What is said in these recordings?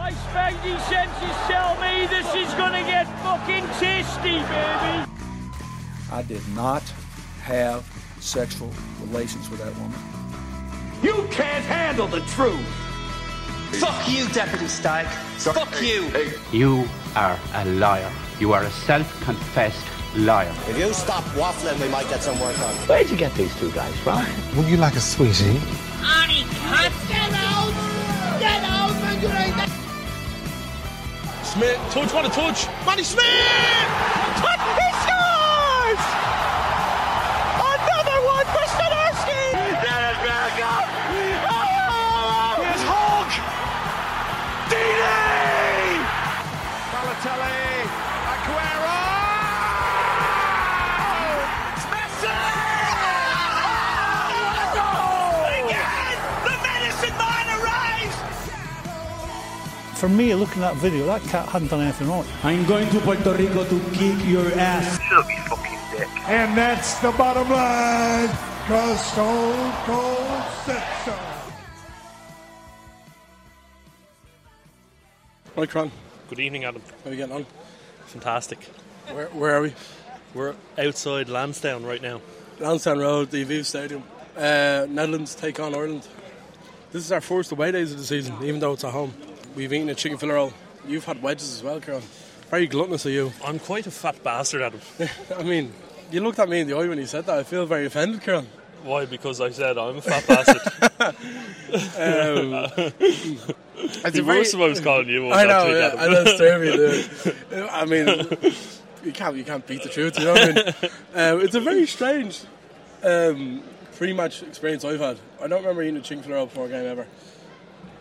My spidey senses tell me this is gonna get fucking tasty, baby. I did not have sexual relations with that woman. You can't handle the truth. Fuck you, Deputy Stag. Fuck you. You are a liar. You are a self-confessed liar. If you stop waffling, we might get some work done. Where'd you get these two guys from? Would you like a sweetie? Annie, cut! Get out! Get out, man! Smith, touch, what a touch! Manny Smith! Touch, he scores! For me, looking at that video, that cat hadn't done anything wrong. I'm going to Puerto Rico to kick your ass. And that's the bottom line. Cause Stone Cold said so. Right, Cron, Good evening, Adam. how are you getting on? Fantastic. Where, where are we? We're outside Lansdowne right now. Lansdowne Road, the Aviva Stadium. Uh, Netherlands take on Ireland. This is our first away days of the season, even though it's at home. We've eaten a chicken fillet roll. You've had wedges as well, Kieran. Very gluttonous of you. I'm quite a fat bastard, Adam. I mean, you looked at me in the eye when you said that. I feel very offended, Kieran. Why? Because I said I'm a fat bastard. Um, it's the very- worst if I was calling you. I know, yeah, I know, it's terrible. dude. I mean, you can't, you can't beat the truth, you know what I mean? Um, it's a very strange um, pre-match experience I've had. I don't remember eating a chicken fillet roll before a game ever.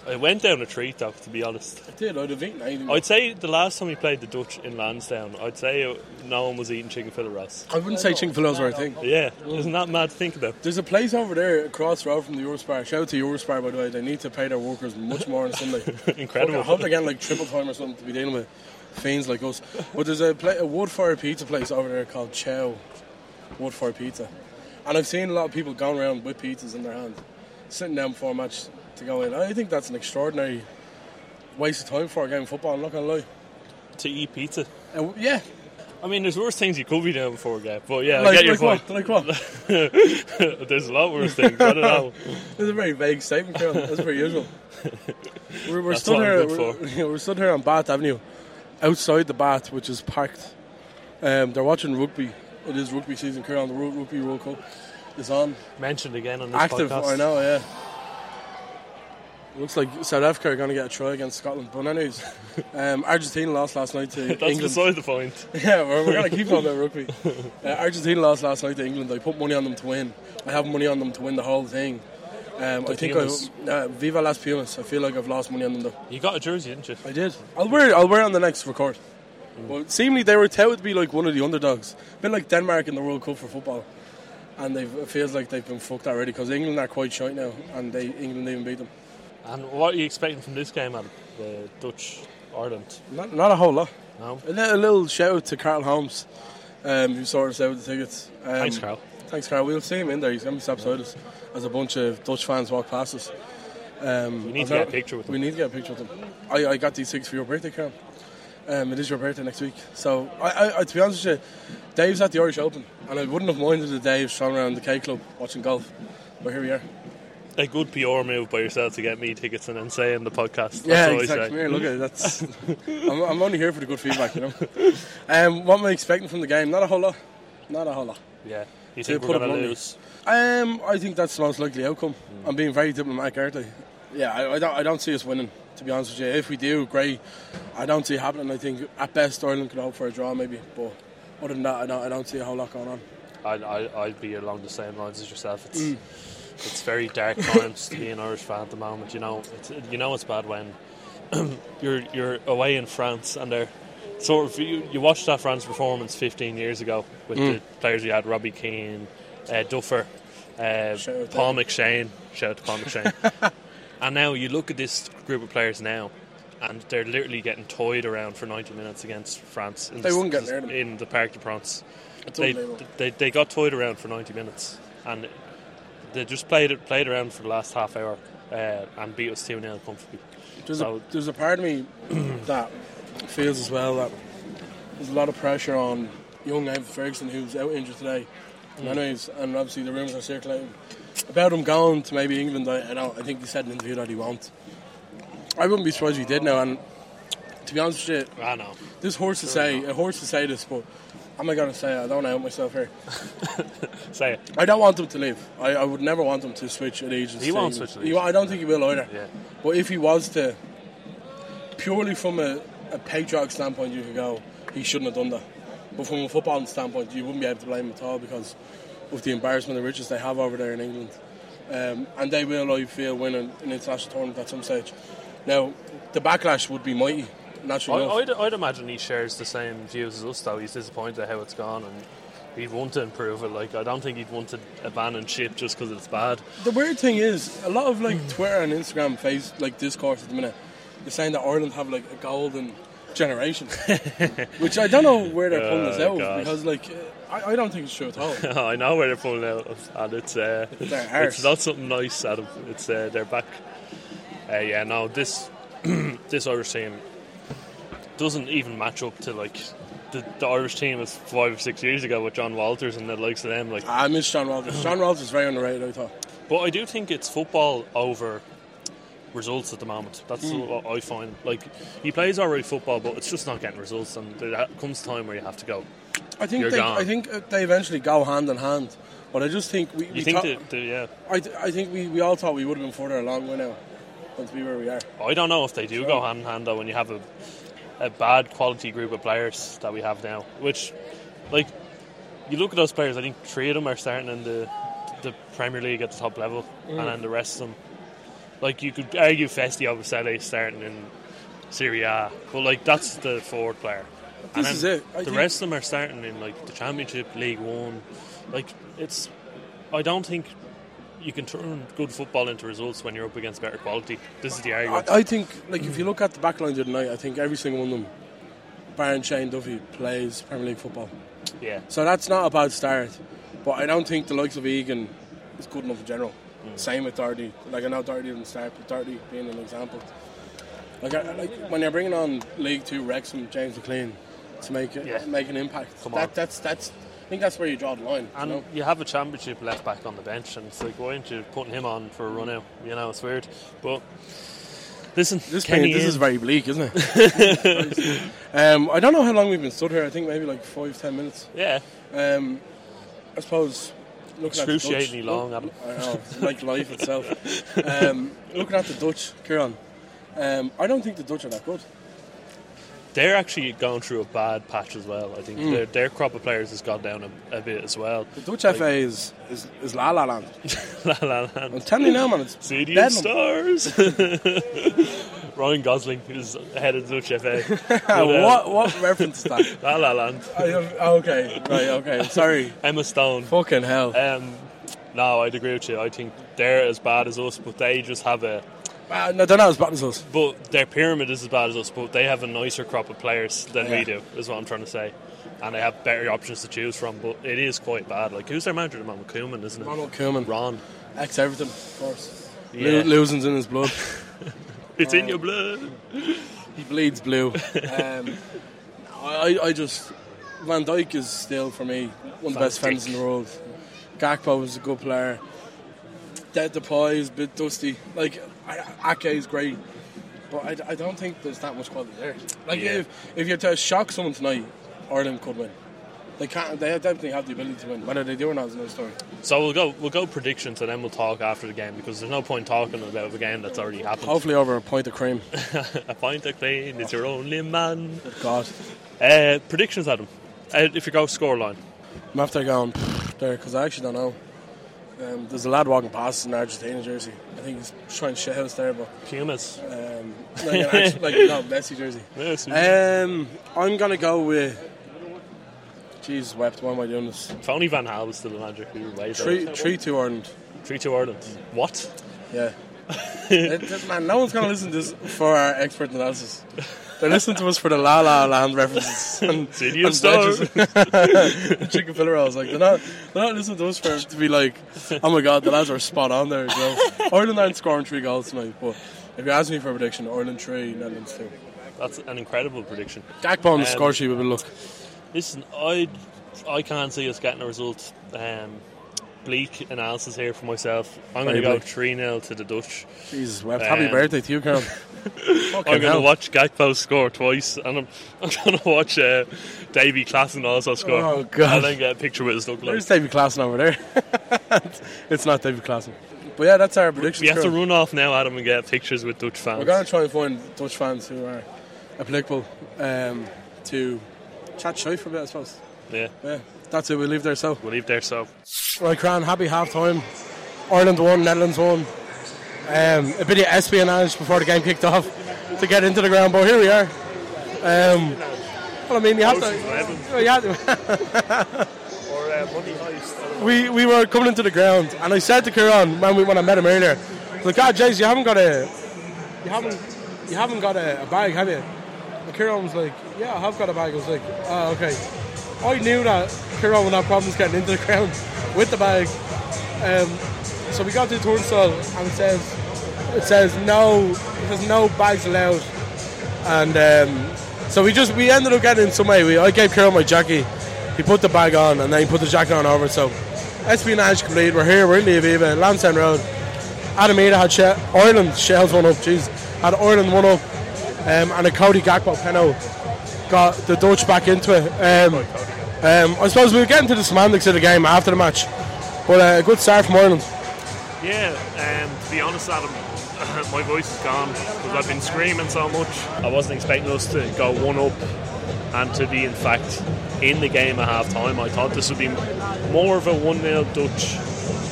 I went down a treat, though, to be honest. I did, I'd have eaten anything. I'd say the last time we played the Dutch in Lansdowne, I'd say uh, no one was eating chicken fillet roast. I wouldn't say chicken fillets were a thing. Yeah, isn't that mad to think about? There's a place over there across the road from the Eurospar. Shout out to Eurospar, by the way. They need to pay their workers much more on Sunday. Incredible. I hope they're getting like triple time or something to be dealing with fiends like us. But there's a, pla a wood fire pizza place over there called Chow Wood Fire Pizza. And I've seen a lot of people going around with pizzas in their hands, sitting down before a match to go in. I think that's an extraordinary waste of time for a game of football, I'm not going to lie. To eat pizza. And yeah, I mean, there's worse things you could be doing before a game, but yeah, I like, get your like point. what? Like what? there's a lot worse things. I don't know. It's a very vague statement, Kieran. That's pretty usual. We're, we're stood here. We're, we're stood here on Bath Avenue, outside the Bath, which is packed. Um, they're watching rugby. It is rugby season. Kieran, the Ru- Rugby World Cup is on. Mentioned again on this Active, podcast. I know. Yeah. Looks like South Africa are going to get a try against Scotland. But anyways, um, Argentina lost last night to That's England. beside the point. Yeah, we're, we're going to keep on about rugby. Uh, Argentina lost last night to England. I put money on them to win. I have money on them to win the whole thing. Um, I think I, uh, Viva Las Pumas. I feel like I've lost money on them though. You got a jersey, didn't you? I did. I'll wear it. I'll wear it on the next record. Well, seemingly they were touted to be like one of the underdogs, a bit like Denmark in the World Cup for football, and they've, it feels like they've been fucked already because England are quite shite now, and they England even beat them. And what are you expecting from this game, Adam? The Dutch Ireland. Not, not a whole lot. No. A little, a little shout out to Carl Holmes, um, who sorted us out the tickets. Um, Thanks, Carl. Thanks, Carl. We'll see him in there. He's going to be sat beside us as a bunch of Dutch fans walk past us. Um, We need to get a picture with him. We need to get a picture with him. I, I got these tickets for your birthday, Carl. Um, it is your birthday next week. So, I, I, to be honest with you, Dave's at the Irish Open, and I wouldn't have minded if Dave's strolling around the K Club watching golf. But here we are. A good PR move by yourself to get me tickets and then say in the podcast. That's Yeah, what I exactly. here, look at it. That's. I'm, I'm only here for the good feedback, you know. Um, what am I expecting from the game? Not a whole lot. Not a whole lot. Yeah. You think put we're going to lose? Um, I think that's the most likely outcome. I'm being very diplomatic, aren't I? Yeah, I, I, don't, I don't see us winning, to be honest with you. If we do, great. I don't see it happening. I think at best Ireland could hope for a draw, maybe. But other than that, I don't, I don't see a whole lot going on. I, I, I'd be along the same lines as yourself. It's Mm. it's very dark times to be an Irish fan at the moment. You know, it's, you know it's bad when you're you're away in France and they're sort of you, you watched that France performance 15 years ago with Mm. the players you had Robbie Keane, uh, Duffer, uh, Paul McShane. Shout out to Paul McShane. and now you look at this group of players now. And they're literally getting toyed around for 90 minutes against France. In They the- wouldn't get near them. in the Parc de France. It's They, they they got toyed around for 90 minutes, and they just played it played around for the last half hour, uh, and beat us 2 0 comfortably. There's, so, a, there's a part of me that feels as well that there's a lot of pressure on young Evan Ferguson, who's out injured today. And, Mm. anyways, and obviously the rumours are circulating about him going to maybe England. I, I, know, I think he said in an interview that he won't. I wouldn't be surprised if he did now. And to be honest with you, I know. this horse to say, a horse to say this, but am I going to say? I don't know myself here. Say it. I don't want him to leave. I, I would never want him to switch at agency. He won't switch He, I don't think he will either. Yeah. But if he was to, purely from a, a patriotic standpoint, you could go, he shouldn't have done that. But from a football standpoint, you wouldn't be able to blame him at all because of the embarrassment and riches they have over there in England. Um, and they will, I feel, win an, an international tournament at some stage. Now, the backlash would be mighty, I, naturally enough. I'd, I'd imagine he shares the same views as us, though. He's disappointed how it's gone and he'd want to improve it. Like, I don't think he'd want to abandon ship just because it's bad. The weird thing is, a lot of like Twitter and Instagram face like discourse at the minute. They're saying that Ireland have like a golden generation, which I don't know where they're pulling this Oh, out God. because like I, I don't think it's true at all. I know where they're pulling out of, and it's uh, it's not something nice, Adam. It's uh, they're back. Uh, yeah, no, this this Irish team doesn't even match up to like the, the Irish team of five or six years ago with John Walters and the likes of them. Like, I miss John Walters. John Walters is very underrated. I thought. but I do think it's football over results at the moment. That's Hmm. what I find. Like, he plays alright football, but it's just not getting results, and there comes time where you have to go. I think they. I think uh, they eventually go hand in hand. But I just think we. You we think thought- that, that- yeah. I, th- I think we, we all thought we would have been further along by now than to be where we are. I don't know if they do go hand in hand though when you have a, a bad quality group of players that we have now. Which, like, you look at those players. I think three of them are starting in the the Premier League at the top level, Mm. and then the rest of them, like you could argue Festy Ebosele starting in Serie A, but like that's the forward player. and This then is it. I the rest of them are starting in like the Championship, League One. Like it's, I don't think. You can turn good football into results when you're up against better quality. This is the argument. I, I think, like, if you look at the back line the other night, I think every single one of them, Baron Shane Duffy, plays Premier League football. yeah. So that's not a bad start. But I don't think the likes of Egan is good enough in general. Mm. Same with Doherty. Like, I know Doherty didn't start, but Doherty being an example. Like, I, like when you're bringing on League Two Wrexham, James McLean, to make it, Yeah. make an impact, Come that, on. that's that's. I think that's where you draw the line. And you know? you have a championship left back on the bench, and it's like, why aren't you putting him on for a run out? You know, it's weird. But listen, This, Kenny this in- is very bleak, isn't it? um, I don't know how long we've been stood here. I think maybe like five, ten minutes. yeah, Um, I suppose looking at the Dutch, excruciatingly long, Adam. I know, like life itself. Um, looking at the Dutch, Kieran, um, I don't think the Dutch are that good. They're actually going through a bad patch as well. I think Mm. their, their crop of players has gone down a, a bit as well. The Dutch FA is, is, is La La Land. La La I'm Land. telling you now, man, it's City of Stars. Ryan Gosling is head of the Dutch FA. But, uh, what what reference is that? La La Land. I okay, right, okay. Sorry. Emma Stone. Fucking hell. Um, no, I'd agree with you. I think they're as bad as us, but they just have a. Uh, no, they're not as bad as us. But their pyramid is as bad as us, but they have a nicer crop of players than Yeah. we do. Is what I'm trying to say. And they have better options to choose from, but it is quite bad. Like who's their manager at the moment? Koeman, isn't it? Ronald Koeman. Ron. Ex Everton, of course. Yeah. Lo- losing's in his blood. It's in your blood. He bleeds blue. Um, I, I just Van Dijk is still for me one of the Van best friends in the world. Gakpo was a good player. Dead Depay is a bit dusty. Like I- Ake is great, but I, I don't think there's that much quality there. Like Yeah. if if you're to shock someone tonight, Ireland could win. They can't. They definitely have the ability to win. Whether they do or not is another story. So we'll go we'll go predictions and then we'll talk after the game because there's no point talking about a game that's already happened. Hopefully over a pint of cream. a pint of clean is your only man. God, Uh, predictions, Adam. Uh, if you go scoreline, I'm after going there because I actually don't know. Um, there's a lad walking past in an Argentina jersey. I think he's trying to shit house there, but Pumas. um, like, actual, like no Messi jersey. Yes, Um, I'm gonna go with. Jesus wept. Why am I doing this? if only Van Gaal was still the manager, we wait. Three, three, two Ireland. three two Ireland. What? Yeah, It- man, no one's going to listen to this for our expert analysis. They're listening to us for the La La Land references and, and veggies. chicken fillet rolls. Like they're not, they're not listening to us for to be like, oh my god, the lads are spot on there. You know? Ireland aren't scoring three goals tonight, but if you ask me for a prediction, Ireland three, Netherlands two. That's an incredible prediction. Gakpo on the Um, score sheet with a look. Listen, I I can't see us getting a result. Um, bleak analysis here for myself. I'm going to go 3 0 to the Dutch. Jesus, well, happy Um, birthday to you, Karen. I'm going to watch Gakpo score twice, and I'm, I'm going to watch uh, Davy Klaassen also score. Oh, God. And then get a picture with his look like. There's David Klaassen over there. it's not David Klaassen. But yeah, that's our prediction. We have to run off now, Adam, and get pictures with Dutch fans. We're going to try and find Dutch fans who are applicable um, to chat shy for a bit, I suppose. Yeah. Yeah, that's it. We'll leave there so. We'll leave there so. Right, Cran, happy half time. Ireland won, Netherlands won. Um, a bit of espionage before the game kicked off to get into the ground, but here we are. Um, well, I mean, you have to. You have to Or uh, money heist. we, we were coming into the ground, and I said to Kieran when we when I met him earlier, like, "God, Jace, you haven't got a, you haven't, you haven't got a, a bag, have you?" And Kieran was like, "Yeah, I have got a bag." I was like, "Oh, okay." I knew that Kieran would have problems getting into the ground with the bag, um, so we got to the turnstile, and it says, it says no, there's no bags allowed, and um, so we just we ended up getting in some way. We, I gave Kieran my jacket. He put the bag on and then he put the jacket on over. So espionage complete. We're here. We're in the Aviva, Lansdowne Road. Adam Idah had she- Ireland shells one up. Jeez, had Ireland one up, um, and a Cody Gakpo penalty got the Dutch back into it. Um, um, I suppose we'll get into the semantics of the game after the match, but uh, a good start from Ireland. Yeah, um, to be honest, Adam, my voice is gone because I've been screaming so much. I wasn't expecting us to go one up and to be, in fact, in the game at half time. I thought this would be more of a 1 0 Dutch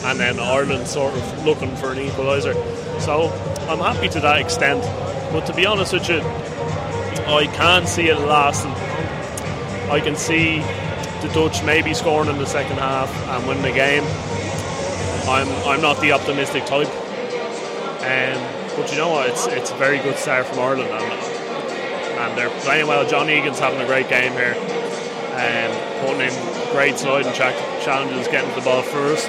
and then Ireland sort of looking for an equaliser. So I'm happy to that extent. But to be honest with you, I can't see it lasting. I can see the Dutch maybe scoring in the second half and win the game. I'm I'm not the optimistic type. Um, but you know what? It's it's a very good start from Ireland, and, and they're playing well. John Egan's having a great game here, um, putting in great sliding cha- challenges, getting the ball first.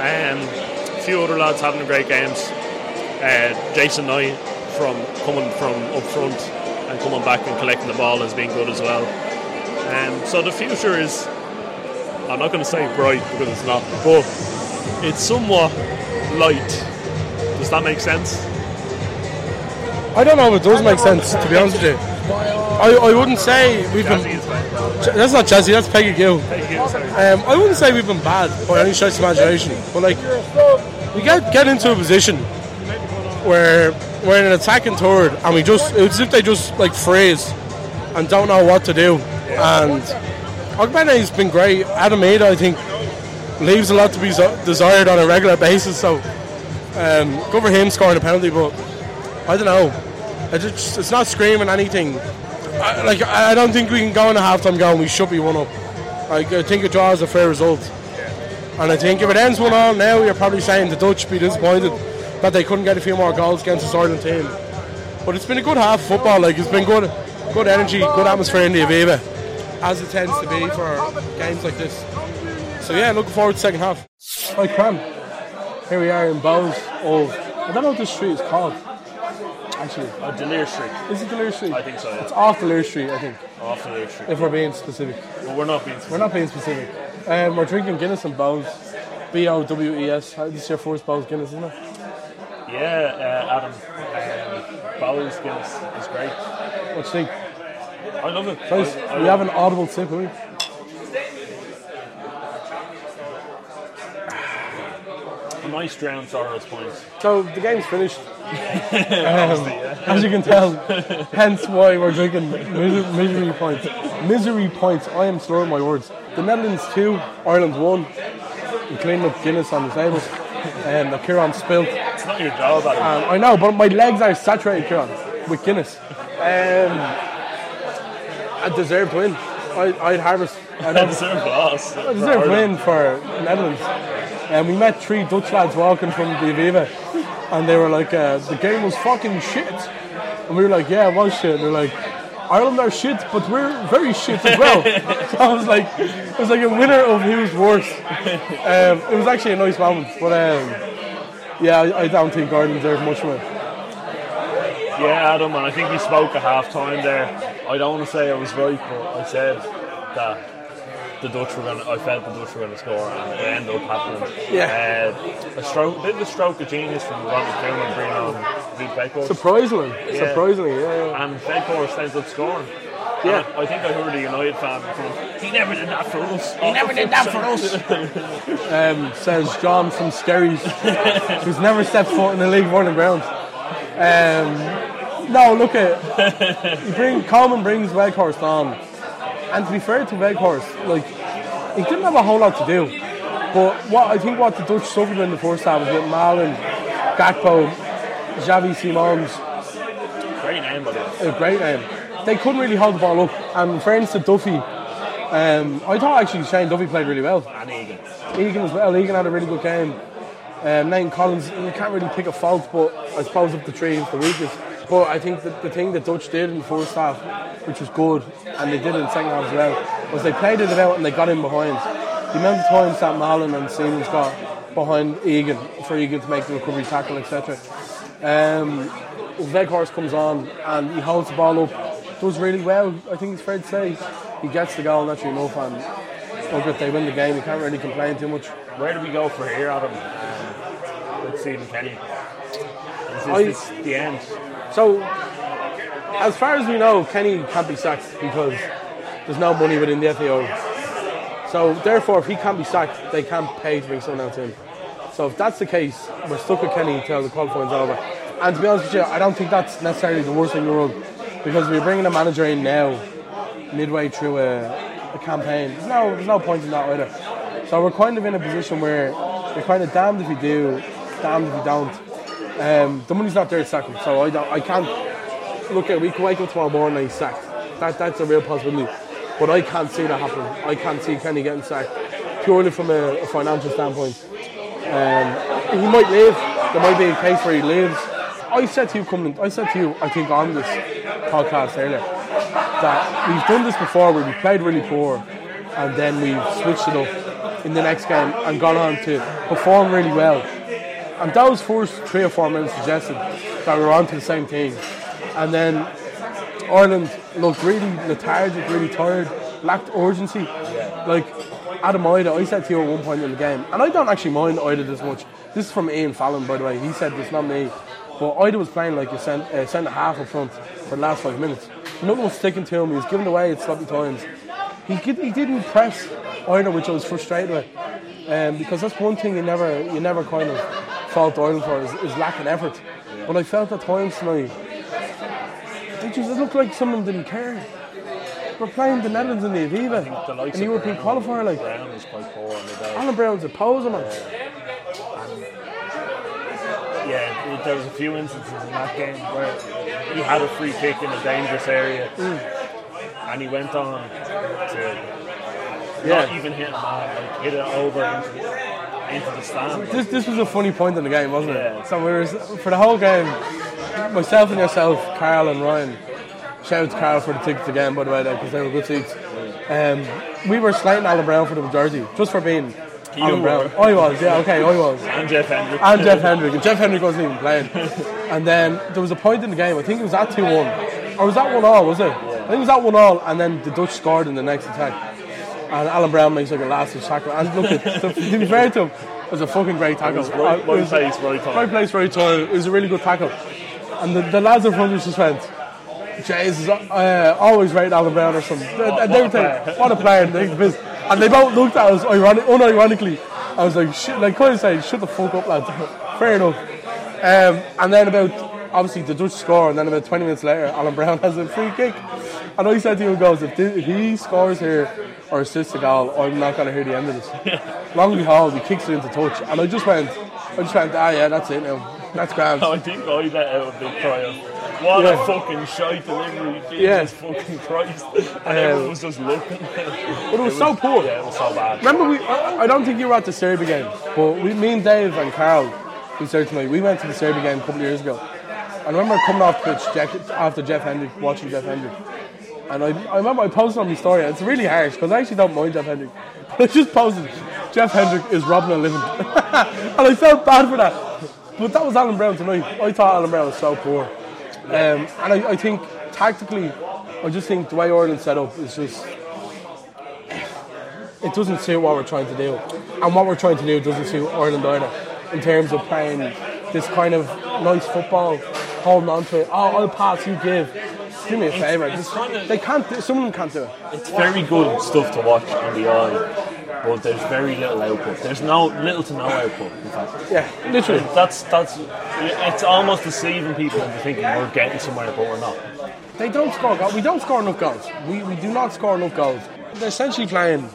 Um, a few other lads having great games. Uh, Jason Knight from coming from up front and coming back and collecting the ball has been good as well. Um, so the future is, I'm not going to say bright because it's not, but it's somewhat light. Does that make sense? I don't know if it does make sense, to be honest with you. I, I wouldn't say we've been. That's not Jazzy, that's Peggy Gill. Um, I wouldn't say we've been bad by any stretch of imagination, but like we get get into a position where we're in an attacking third, and we just it's as if they just like freeze and don't know what to do. And Ogbene's been great. Adam Idah, I think, leaves a lot to be desired on a regular basis. So um, good for him scoring a penalty, but I don't know. I just, it's not screaming anything. I, like I don't think we can go in a halftime going. We should be one up. Like, I think a draw is a fair result. And I think if it ends one all now, you're probably saying the Dutch be disappointed that they couldn't get a few more goals against this Ireland team. But it's been a good half of football. Like it's been good, good energy, good atmosphere in the Aviva, as it tends to be for games like this. So yeah, looking forward to the second half. Hi Cam. Here we are in Bowes of I don't know what this street is called. Actually, Uh, D'Olier Street. is it D'Olier Street? I think so, yeah. It's off D'Olier Street, I think. Off D'Olier Street. If we're being specific. But we're not being We're not being specific. Um, we're drinking Guinness and Bowes. B O W E S. This is your first Bowes Guinness, isn't it? Yeah, uh, Adam. Um, Bowes Guinness is great. What do you think? I love it. Guys, I- I we have an audible sip, haven't we? A nice drown sorrows points. So the game's finished. Um, As you can tell, hence why we're drinking misery, misery points. Misery points. I am slurring my words. The Netherlands two, Ireland one. We cleaned up Guinness on the table, and the Kieran spilled. It's not your job, Adam. Um, I know, but my legs are saturated, Kieran, with Guinness. Um, I deserve to win. I, I'd harvest. I deserve loss. I deserve win for Netherlands. And we met three Dutch lads walking from the Aviva. and they were like, uh, the game was fucking shit. And we were like, yeah, it was shit. And they're like, Ireland are shit, but we're very shit as well. so I was like, it was like a winner of who's worse. Um, it was actually a nice moment, but um, yeah, I, I don't think Ireland deserve much more. Yeah, Adam, and I think we spoke at half time there. I don't want to say I was right, but I said that the Dutch were going to, I felt the Dutch were going to score, and it ended up happening. Yeah. Uh, a stroke, bit of a stroke of genius from Ronnie Koeman bringing on Pete. Surprisingly, surprisingly, yeah, yeah. And Weghorst ends up scoring. Yeah. And I think I heard a United fan from, he never did that for us. He never did that for us. um, says John from Skerries, who's never stepped foot in the League One ground. Um, no, look at you bring Coleman brings Weghorst on, and to be fair to Weghorst, like he didn't have a whole lot to do. But what I think what the Dutch suffered in the first half was with Malen, Gakpo, Xavi Simons, Great name, by the way. a great name. They couldn't really hold the ball up. And in fairness to Duffy, um, I thought actually Shane Duffy played really well. And Egan. Egan as well. Egan had a really good game. Um, Nathan Collins, you can't really pick a fault, but I suppose up the tree is the weakest. But I think that the thing the Dutch did in the first half, which was good, and they did it in the second half as well, was they played it out and they got in behind. The amount of times that Malen and Simons got behind Egan for Egan to make the recovery tackle, etc. Um, Weghorst comes on and he holds the ball up, does really well. I think it's fair to say he gets the goal naturally enough, and look if they win the game, you can't really complain too much. Where do we go from here, Adam? Um, with Stephen Kenny. Is this, I- this the end? So, as far as we know, Kenny can't be sacked because there's no money within the FAI. So, therefore, if he can't be sacked, they can't pay to bring someone else in. So, if that's the case, we're stuck with Kenny until the qualifying's over. And to be honest with you, I don't think that's necessarily the worst thing in the world because we're bringing a manager in now, midway through a, a campaign. There's no, there's no point in that either. So, we're kind of in a position where you're kind of damned if you do, damned if you don't. Um, the money's not there to sack him, so I, don't, I can't look at. We can wake up tomorrow morning and he's sacked. That, that's a real possibility, but I can't see that happening. I can't see Kenny getting sacked purely from a, a financial standpoint. Um, he might leave. There might be a case where he leaves. I said to you coming. I said to you, I think on this podcast earlier that we've done this before where we played really poor and then we've switched it up in the next game and gone on to perform really well. And those first three or four minutes suggested that we were on to the same team. And then Ireland looked really lethargic, really tired, lacked urgency. Like Adam Idah, I said to you at one point in the game, and I don't actually mind Idah this much. This is from Ian Fallon, by the way. He said this, not me. But Idah was playing like a cent- uh, centre half up front for the last five minutes. Nothing was sticking to him. He was giving away at sloppy times. He, he didn't press Idah, which I was frustrated with. Um, because that's one thing you never you never kind of fault Ireland for is, is lacking effort. But I felt at times tonight it just it looked like someone didn't care. We're playing the Netherlands in the Aviva, an of European Brown- qualifier. Like Browne is quite poor on the day. Alan Browne's a poser, man. Yeah, there was a few instances in that game where he had a free kick in a dangerous area, and he went on to Yeah. not even hit a man, like hit it over into the, into the stand. This this was a funny point in the game, wasn't it? So we were for the whole game, myself and yourself, Carl and Ryan. Shout out to Carl for the tickets again, by the way, because they were good seats. Um, we were slating Alan Browne for the majority, just for being You Alan Browne. I was, yeah, okay, I was. and Jeff Hendrick. and Jeff Hendrick. And Jeff Hendrick wasn't even playing. And then there was a point in the game, I think it was at 2 1. Or was that 1 all, was it? I think it was at 1 all, and then the Dutch scored in the next attack. And Alan Browne makes like a last ditch tackle. And look, at, to, to be fair to him, it was a fucking great tackle. was right- Uh, right was- place, right time. Right place, right time. It was a really good tackle. And the, the lads in front of us just went, Jesus, uh, always rate Alan Browne or something. What- they were what a player. what a player. And they, both looked at us ironic, unironically. I was like, shit, like, kind of saying, shut the fuck up, lads. Fair enough. Um, and then about, obviously, the Dutch score, and then about 20 minutes later, Alan Browne has a free kick. And I said to him, goes, if, thi- if he scores here or assists a goal, I'm not going to hear the end of this. Long and behold, he kicks it into touch. And I just went, I just went, ah, yeah, that's it now. That's grand. I think I let out a big cry of, what Yeah. a fucking shite delivery, Jesus Yeah. fucking Christ. And everyone was just looking. But it was so poor. Yeah, it was so bad. Remember, we, I, I don't think you were at the Serbia game, but we, me and Dave and Carl, who's there tonight. We went to the Serbia game a couple of years ago. And I remember coming off pitch Jeff, after Jeff Hendrick, watching Jeff Hendrick. And I, I remember I posted on my story, and it's really harsh because I actually don't mind Jeff Hendrick. But I just posted, Jeff Hendrick is robbing a living. and I felt bad for that. But that was Alan Browne tonight. I thought Alan Browne was so poor. Um, and I, I think tactically, I just think the way Ireland set up is just it doesn't suit what we're trying to do, and what we're trying to do doesn't suit Ireland either. In terms of playing this kind of nice football, holding on to it. Oh, I'll pass, you give. Do me a favour. They can't. Do, some of them can't do it. It's very good stuff to watch on the eye, but there's very little output. There's no little to no output. In fact, Yeah, literally. That's that's. It's almost deceiving people into thinking we're getting somewhere, but we're not. They don't score goals. We don't score enough goals. We, we do not score enough goals. They're essentially playing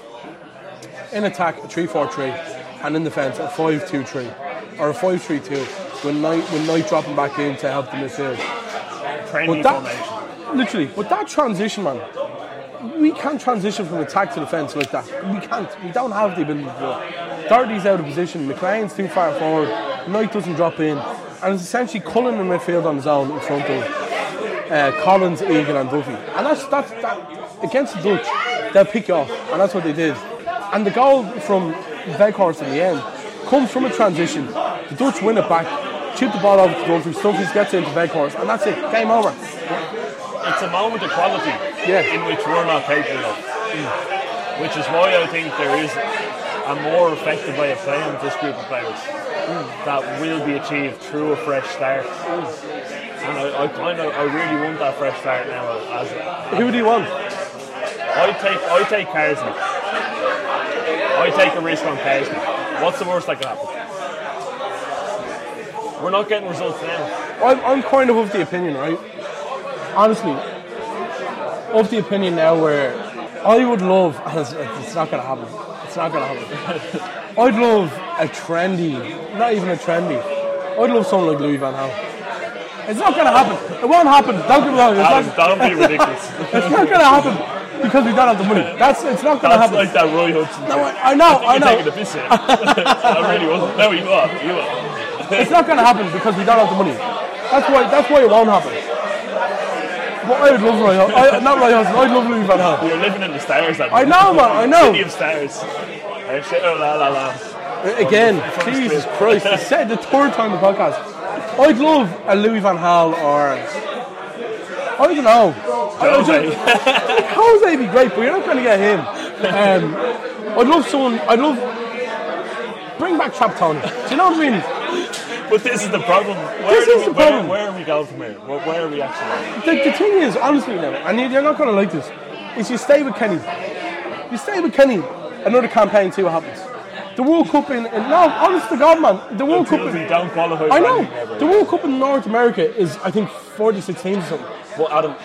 in attack a 3 4 3 and in defence a 5 2 3 or a 5 3 2 with Knight, with Knight dropping back in to help the midfield. But formation. that, literally, but that transition, man, we can't transition from attack to defence like that. We can't. We don't have the ability to do it. Doherty's out of position, McLean's too far forward, Knight doesn't drop in, and it's essentially Cullen in midfield on his own in front of uh, Collins, Egan, and Duffy. And that's, that's that, against the Dutch, they'll pick you off, and that's what they did. And the goal from Weghorst in the end comes from a transition. The Dutch win it back, chip the ball over to Dumfries, Dumfries gets into Weghorst, and that's it, game over. It's a moment of quality Yeah. in which we're not capable of. Which is why I think there is a more effective way of playing with this group of players that will be achieved through a fresh start. And I, I kind of, I really want that fresh start now. As Who do you want? I take, I take Carsley. I take a risk on Carsley. What's the worst that can happen? We're not getting results now. I'm, I'm kind of of the opinion, right? Honestly, of the opinion now where I would love, it's, it's not going to happen. It's not going to happen. I'd love a trendy, not even a trendy. I'd love someone like Louis Van Gaal. It's not going to happen. It won't happen. Don't get me wrong. It's not, don't be ridiculous. it's not going to happen because we don't have the money. That's it's not going to happen. like that Roy Hodgson. No. I, I know, I, I know. taking the piss here. I really wasn't. No, you are. You are. It's not going to happen because we don't have the money. That's why. That's why it won't happen. But I would love Roy. I, not Roy Hodgson. I'd love Louis Van Gaal. You're living in the stars. I know, man, I know. City of stars. Oh, la, la, la. Again, Jesus. Christ, I said the third time the podcast. I'd love a Louis Van Gaal or I don't know. Jose. just, Jose would be great, but you're not going to get him. Um, I'd love someone. I'd love bring back Trapattoni. Do you know what I mean? But this is the problem. Where This is we- the where- problem. Where, are we going from here? Where, where are we actually? The, the thing is, honestly, now, and you- you're not going to like this, is you stay with Kenny. You stay with Kenny. Another campaign, see what happens. The World Cup in, in no, honest to God, man, the World Cup. Until we In, don't qualify. I know ever. the World Cup in North America is, I think, 46 teams or something. But Adam,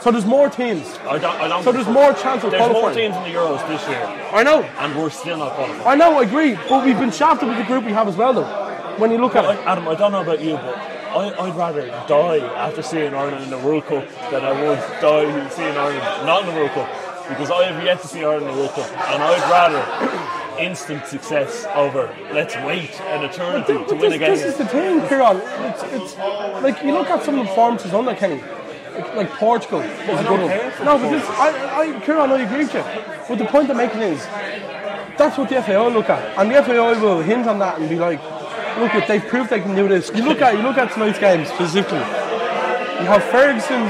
So there's more teams. I don't. I don't So there's more chance of There's more teams in the Euros this year, I know. and we're still not qualified. I know, I agree. But we've been shafted with the group we have as well, though. When you look at I, it. Adam, I don't know about you, but I, I'd rather die after seeing Ireland in the World Cup than I would die seeing Ireland not in the World Cup. Because I have yet to see Ireland in the World Cup, and I'd rather instant success over let's wait an eternity But to win this, a game. this is the thing, Kieran. It's, it's like you look at some of the performances on that Kenny. Like, like Portugal is a good one. No, but this, I, I, Kieran, I agree with you. But the point I'm making is that's what the FAI look at, and the FAI will hint on that and be like, look, they've proved they can do this. You look at you look at tonight's game specifically. You have Ferguson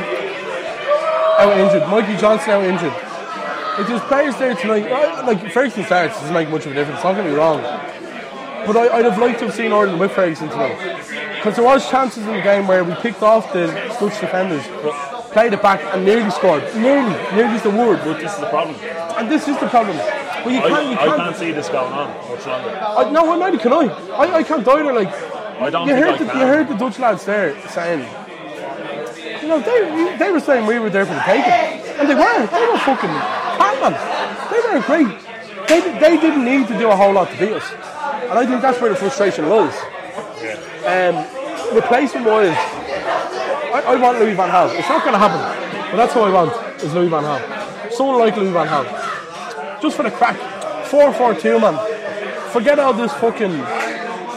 out injured, Mikey Johnston out injured. If there's players there tonight, I- like Ferguson starts, doesn't make much of a difference. Don't get me wrong. But I, I'd have liked to have seen Ireland with Ferguson tonight. Because there was chances in the game where we picked off the Dutch defenders, played it back and nearly scored. Nearly, nearly is the word. But this is the problem. And this is the problem. But you I, can't, you can't. can't see this going on much longer. I, no, well, neither can I. I, I can't either. Like, I don't you heard I the, you heard the Dutch lads there saying, you know, they they were saying we were there for the taking, and they were. They were fucking Batman. They were great. They they didn't need to do a whole lot to beat us, and I think that's where the frustration lies. Um, replacement wise, I, I want Louis Van Gaal. It's not going to happen, but that's what I want is Louis Van Gaal. Someone like Louis Van Gaal, just for the crack. Four four two man. Forget all this fucking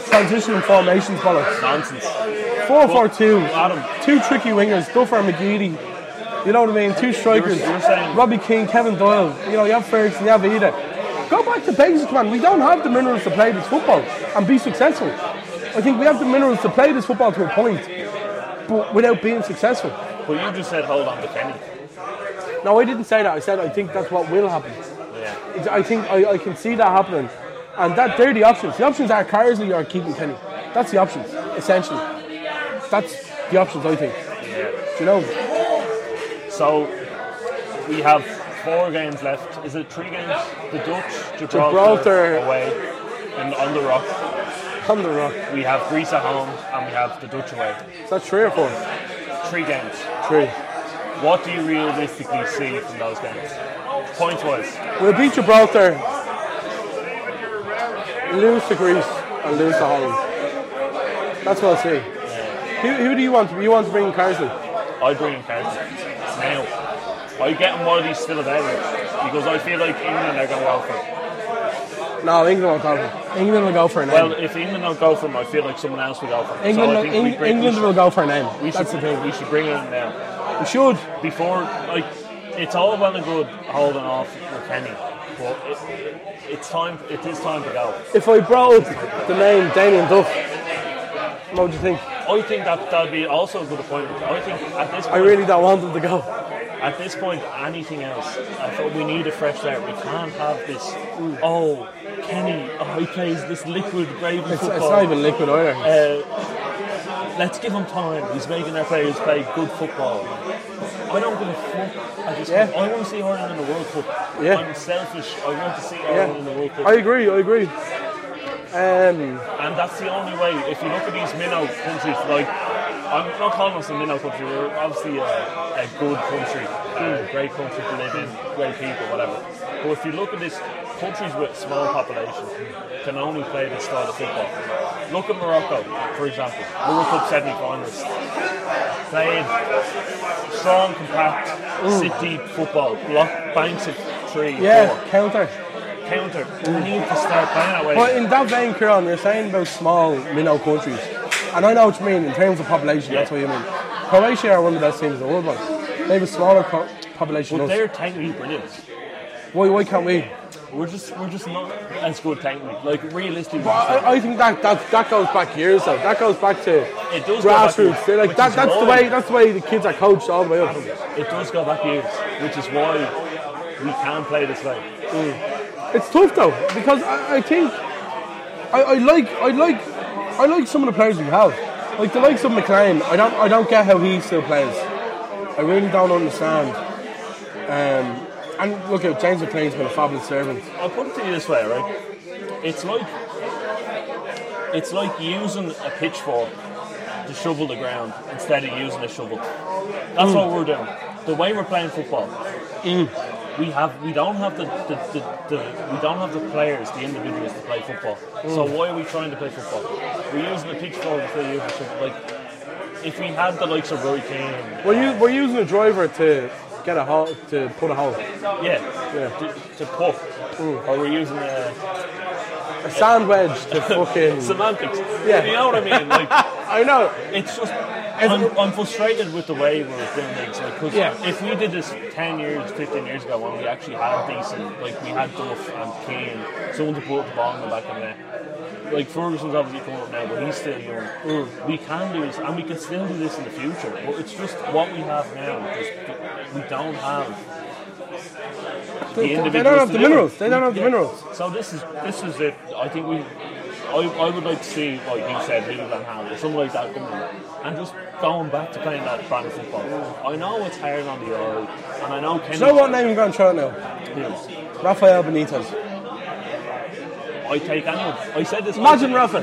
transition formations bollocks. Nonsense. 4 4 2. Adam. Two tricky wingers, Duffer and McGeady. You know what I mean? Two strikers. You're- you're saying- Robbie Keane, Kevin Doyle. You know, you have Ferguson, you have Idah. Go back to basics, man. We don't have the minerals to play this football and be successful. I think we have the minerals to play this football to a point, but without being successful. But you just said hold on to Kenny. No, I didn't say that. I said I think that's what will happen. Yeah. I think I, I can see that happening. And that they're the options. The options are Carsley or keeping Kenny. That's the options, essentially. That's the options, I think. Yeah. Do you know? So we have four games left. Is it three games? The Dutch, Gibraltar, Gibraltar. away, and on the rock. Rock. We have Greece at home, and we have the Dutch away. Is that three or four? Three games. Three. What do you realistically see from those games? Point wise. We'll beat Gibraltar, lose to Greece, and lose to Holland. That's what I see. Who, who do you want? You want to bring Carsley? I bring in Carson. Now, I get him while he's still available because I feel like England are going to him. No, England will go for him. England will go for a name. Well, if England don't go for him, I feel like someone else will go for him. England, so I will, think Eng- bring, England we will go for a name. we That's should, the thing. We should bring him now. We should. Before, like, it's all well and good holding off with Kenny, but it, it's time. It is time to go. If I brought up the name Damien Duff, what would you think? I think that that'd be also a good appointment. I think at this point, I really don't want him to go. At this point, anything else, I thought we need a fresh start. We can't have this. Oh, Kenny, oh, he plays this liquid gravy It's, football. it's not even liquid either. Uh, let's give him time. He's making our players play good football. I don't give a fuck. I just Yeah. I want to see Ireland in the World Cup. Yeah. I'm selfish. I want to see Yeah. Ireland in the World Cup. I agree. I agree. Um, And that's the only way. If you look at these minnow countries, like I'm not calling us a minnow country. We're obviously a, a good country, a great country to live in, great people, whatever. But if you look at this, countries with small populations can only play this style of football. Look at Morocco, for example, World Cup semi-finalists. Playing strong, compact, hmm. sit deep football, block banks of three, yeah, four, counter. counter. We need to start playing that way. But in that vein, Kieran, you're saying about small minnow countries. And I know what you mean in terms of population, that's what you mean. Croatia are one of the best teams in the world, man. They have a smaller co- population But they're technically brilliant. Why, why can't we? We're just we're just not as good technically. Like realistically, But I, I think that, that that goes back years though. That goes back to It does go back grassroots. years, They're like that, that's the way that's the way the kids are coached all the way up. it does go back years, which is why we can play this way. Mm. It's tough though because I, I think I, I like I like I like some of the players we have. Like the likes of McLean, I don't I don't get how he still plays. I really don't understand. Um, and look at James McLean's been a fabulous servant. I'll put it to you this way, right? It's like it's like using a pitchfork to shovel the ground instead of using a shovel. That's what we're doing. The way we're playing football, we have we don't have the, the, the, the we don't have the players, the individuals to play football. So mm. why are we trying to play football? We're using a pitchfork instead of using a shovel. Like if we had the likes of Roy Keane, We're, u- we're using a driver to get a hole to put a hole. yeah, Yeah. to, to puck, mm. or we're using a A sand wedge to fucking. semantics. Yeah. you know what I mean? Like. I know. It's just I'm, I'm frustrated with the way we're doing things. Like, 'cause Yeah. if we did this ten years, fifteen years ago, when we actually had decent, like we had Duff and Keane, someone to put the ball in the back of the net. Like Ferguson's obviously coming up now, but he's still young. We can do this, and we can still do this in the future. But it's just what we have now. Just we don't have. They- they don't have the minerals. They don't have the minerals. So this is this is it. I think we. I, I would like to see, like you said, Van Gaal or something like that coming in and just going back to playing that brand of football. I know it's hard on the eye, and I know Kenny. Know what name I'm going to out now? Yes. Rafael Benitez. I take anyone. I said this. Imagine Rafa.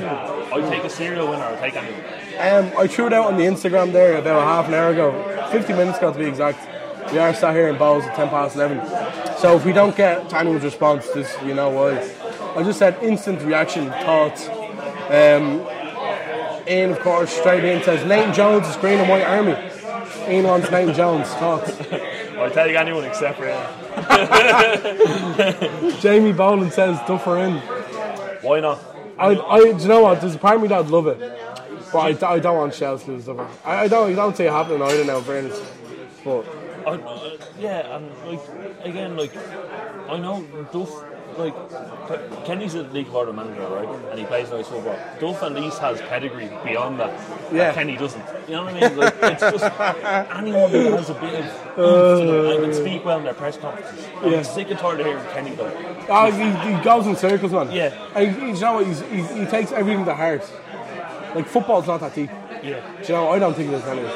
I take a serial winner. I take anyone. Um, I threw it out on the Instagram there about half an hour ago, 50 minutes ago to be exact. We are sat here in Bowes at 10 past 11. So if we don't get anyone's response, this you know why. I just said instant reaction, thoughts. Um, Ian, of course, straight in says Nathan Jones is green and white army. Ian wants Nathan Jones, thoughts. I take anyone except for him. Jamie Boland says Duffer in. Why not? I, I, do you know what? There's a part of me that'd love it, but I, I don't want Chelsea to lose. I, I don't, I don't see it happening either now. Fairness, but I, uh, yeah, and like again, like I know Duff, like Kenny's a league of order manager, right? And he plays nice football. Duff at least has pedigree beyond that. that Yeah. Kenny doesn't. You know what I mean? Like it's just anyone that has a bit of to can speak well in their press conferences. I'm Yeah. sick and tired of hearing Kenny though. oh, he, he goes in circles, man. Yeah. And he- you know what? He's, he, he takes everything to heart. Like football's not that deep. Yeah. Do you know? I don't think it is anyway.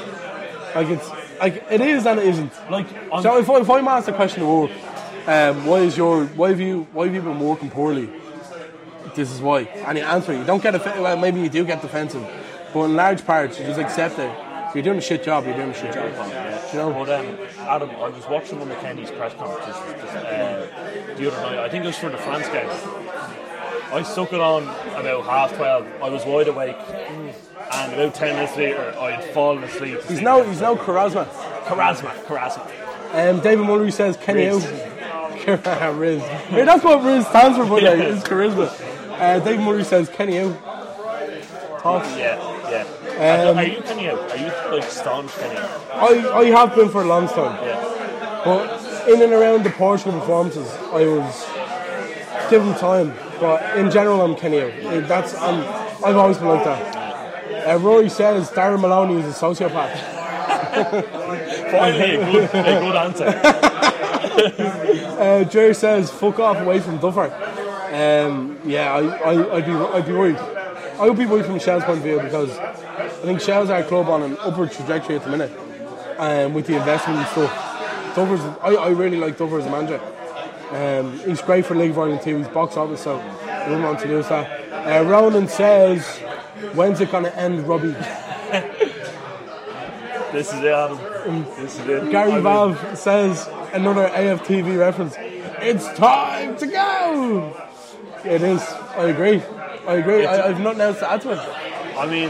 Like it's like it is and it isn't. Like So if, I- if I'm asked the question of work, um, why is your why have you why have you been working poorly? This is why, and you answer. it. You don't get offensive. Well, maybe you do get defensive, but in large parts, you just accept it. If you're doing a shit job, you're doing a shit job. Yeah. You know? But um, Adam, I was watching one of Kenny's press conferences uh, the other night. I think it was for the France game. I stuck it on about half twelve. I was wide awake, and about ten minutes later, I'd fallen asleep. He's no he's no charisma. charisma, charisma. Um, David Mullery says Kenny out. Riz. Yeah, that's what Riz stands for, but like, it's charisma. Uh, David Mullery says Kenny out. Thoughts? Yeah, yeah. Um, are you Kenny out? Are you like staunch Kenny out? I, I have been for a long time. Yeah. But in and around the Portugal performances, I was given time. But in general, I'm Kenny out. That's I'm, I've always been like that. Uh, Rory says Darren Maloney is a sociopath. Finally, a good, a good answer. Uh, Jerry says fuck off away from Duffer. Um, yeah, I, I, I'd be I'd be worried. I would be worried from Shels' point of view because I think Shels our club on an upward trajectory at the minute, um, with the investment and stuff. Duffer's, I, I really like Duffer as a manager. Um, he's great for League of Ireland too. He's box office, so I wouldn't want to lose that. Uh, Ronan says, "When's it gonna end, Robbie?" This is it, Adam. This is it. Gary I mean, Valve says another AFTV reference. It's time to go. It is. I agree. I agree. I, I have nothing else to add to it. I mean,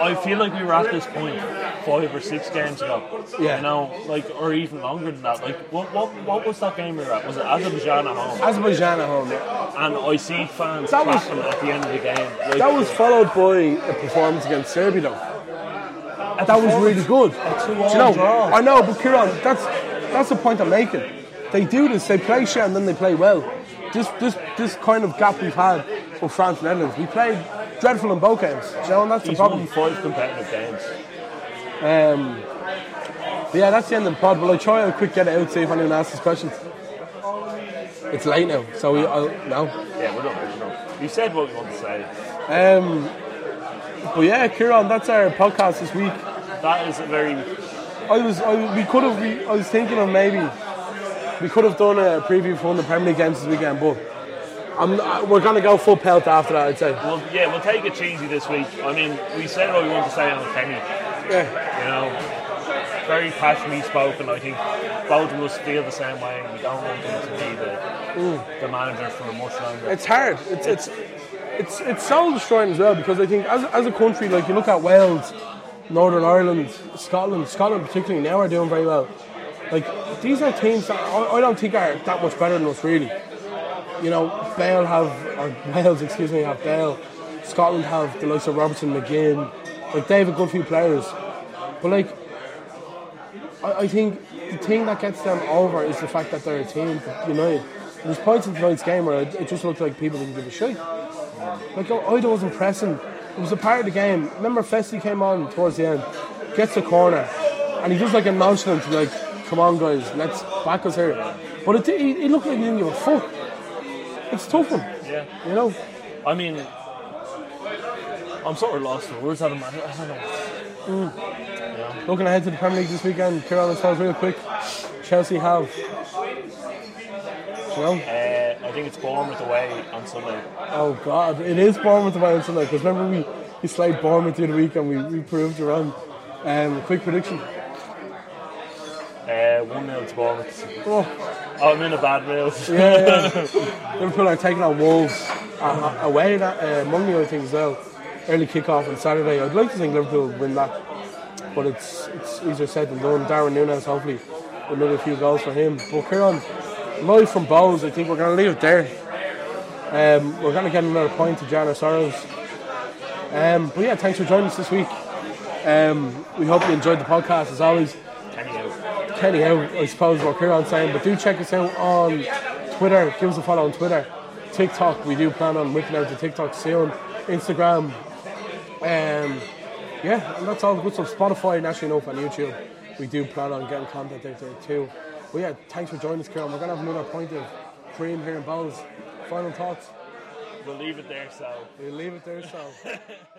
I feel like we were at this point five or six games ago. Yeah. You know, like, or even longer than that. Like, what what, what was that game we were at? Was it Azerbaijan at home? Azerbaijan at home. yeah. And I see fans That was- at the end of the game. Like, That was followed by a performance against Serbia, though. That was really good. Do you know? draw. I know, but Kieran, that's that's the point I'm making. They do this. They play shit and then they play well. This this this kind of gap we've had with France and Netherlands. We played dreadful in both games. You know, and that's the he's problem. won five competitive games. Um, yeah, that's the end of the pod. Will I try a quick get it out, see if anyone asks questions? It's late now, so we, I'll, no. Yeah, we're done. We said what we want to say. Um, but yeah, Kieran, that's our podcast this week. That is a very. I was, I, we could have, we, I was thinking of maybe we could have done a preview for one of the Premier League games this weekend, but I'm, we're gonna go full pelt after that, I'd say. Well, yeah, we'll take it cheesy this week. I mean, we said what we want to say on Kenny. Yeah. You know, very passionately spoken. I think both of us feel the same way. We don't want him to be the, mm. the manager for much longer. It's hard. It's it's it's it's it's soul destroying as well because I think as, as a country, like you look at Wales, Northern Ireland, Scotland, Scotland particularly now are doing very well. Like these are teams that I, I don't think are that much better than us really. You know, Bale have or Wales, excuse me, have Bale. Scotland have the likes of Robertson, McGinn. Like they have a good few players, but like I, I think the thing that gets them over is the fact that they're a team united. There's points in tonight's game where it, it just looked like people didn't give a shit. Like Idah wasn't pressing. It was a part of the game. Remember, Festy came on towards the end, gets the corner, and he just like a nonchalant, like, "Come on, guys, let's back us here." But it, it, it looked like he didn't give a fuck. It's tough one, Yeah. you know. I mean, I'm sort of lost for words. Adam. I don't I don't know. Mm. Yeah. Looking ahead to the Premier League this weekend, Kieran, let's real quick. Chelsea have, know, Uh, I think it's Bournemouth away on Sunday. oh god, it is Bournemouth away on Sunday. Because remember we we slayed Bournemouth the other week and we, we proved you wrong. Um, quick prediction. Uh, 1 0 to Bournemouth. Oh, Oh, I'm in a bad rail. yeah, yeah. Liverpool are taking on Wolves uh, away that uh, Monday, I think as well. Early kick-off on Saturday. I'd like to think Liverpool win that, but it's it's easier said than done. Darwin Núñez, hopefully, another few goals for him. But Kieran, live from Bowes, I think we're going to leave it there. Um, we're going to get another point to Jana Sorrows. Um, but yeah, thanks for joining us this week. Um, we hope you enjoyed the podcast as always. Kenny out. Kenny out, I suppose what Kieran's saying. But do check us out on Twitter. Give us a follow on Twitter. TikTok, we do plan on whipping out the TikTok soon. Instagram. Um, yeah, and that's all the good stuff. Spotify, National Enough, and YouTube. We do plan on getting content out there too. But yeah, thanks for joining us, Kieran. We're going to have another point of cream here in Bowes. Final thoughts? We'll leave it there, so. We'll leave it there, so.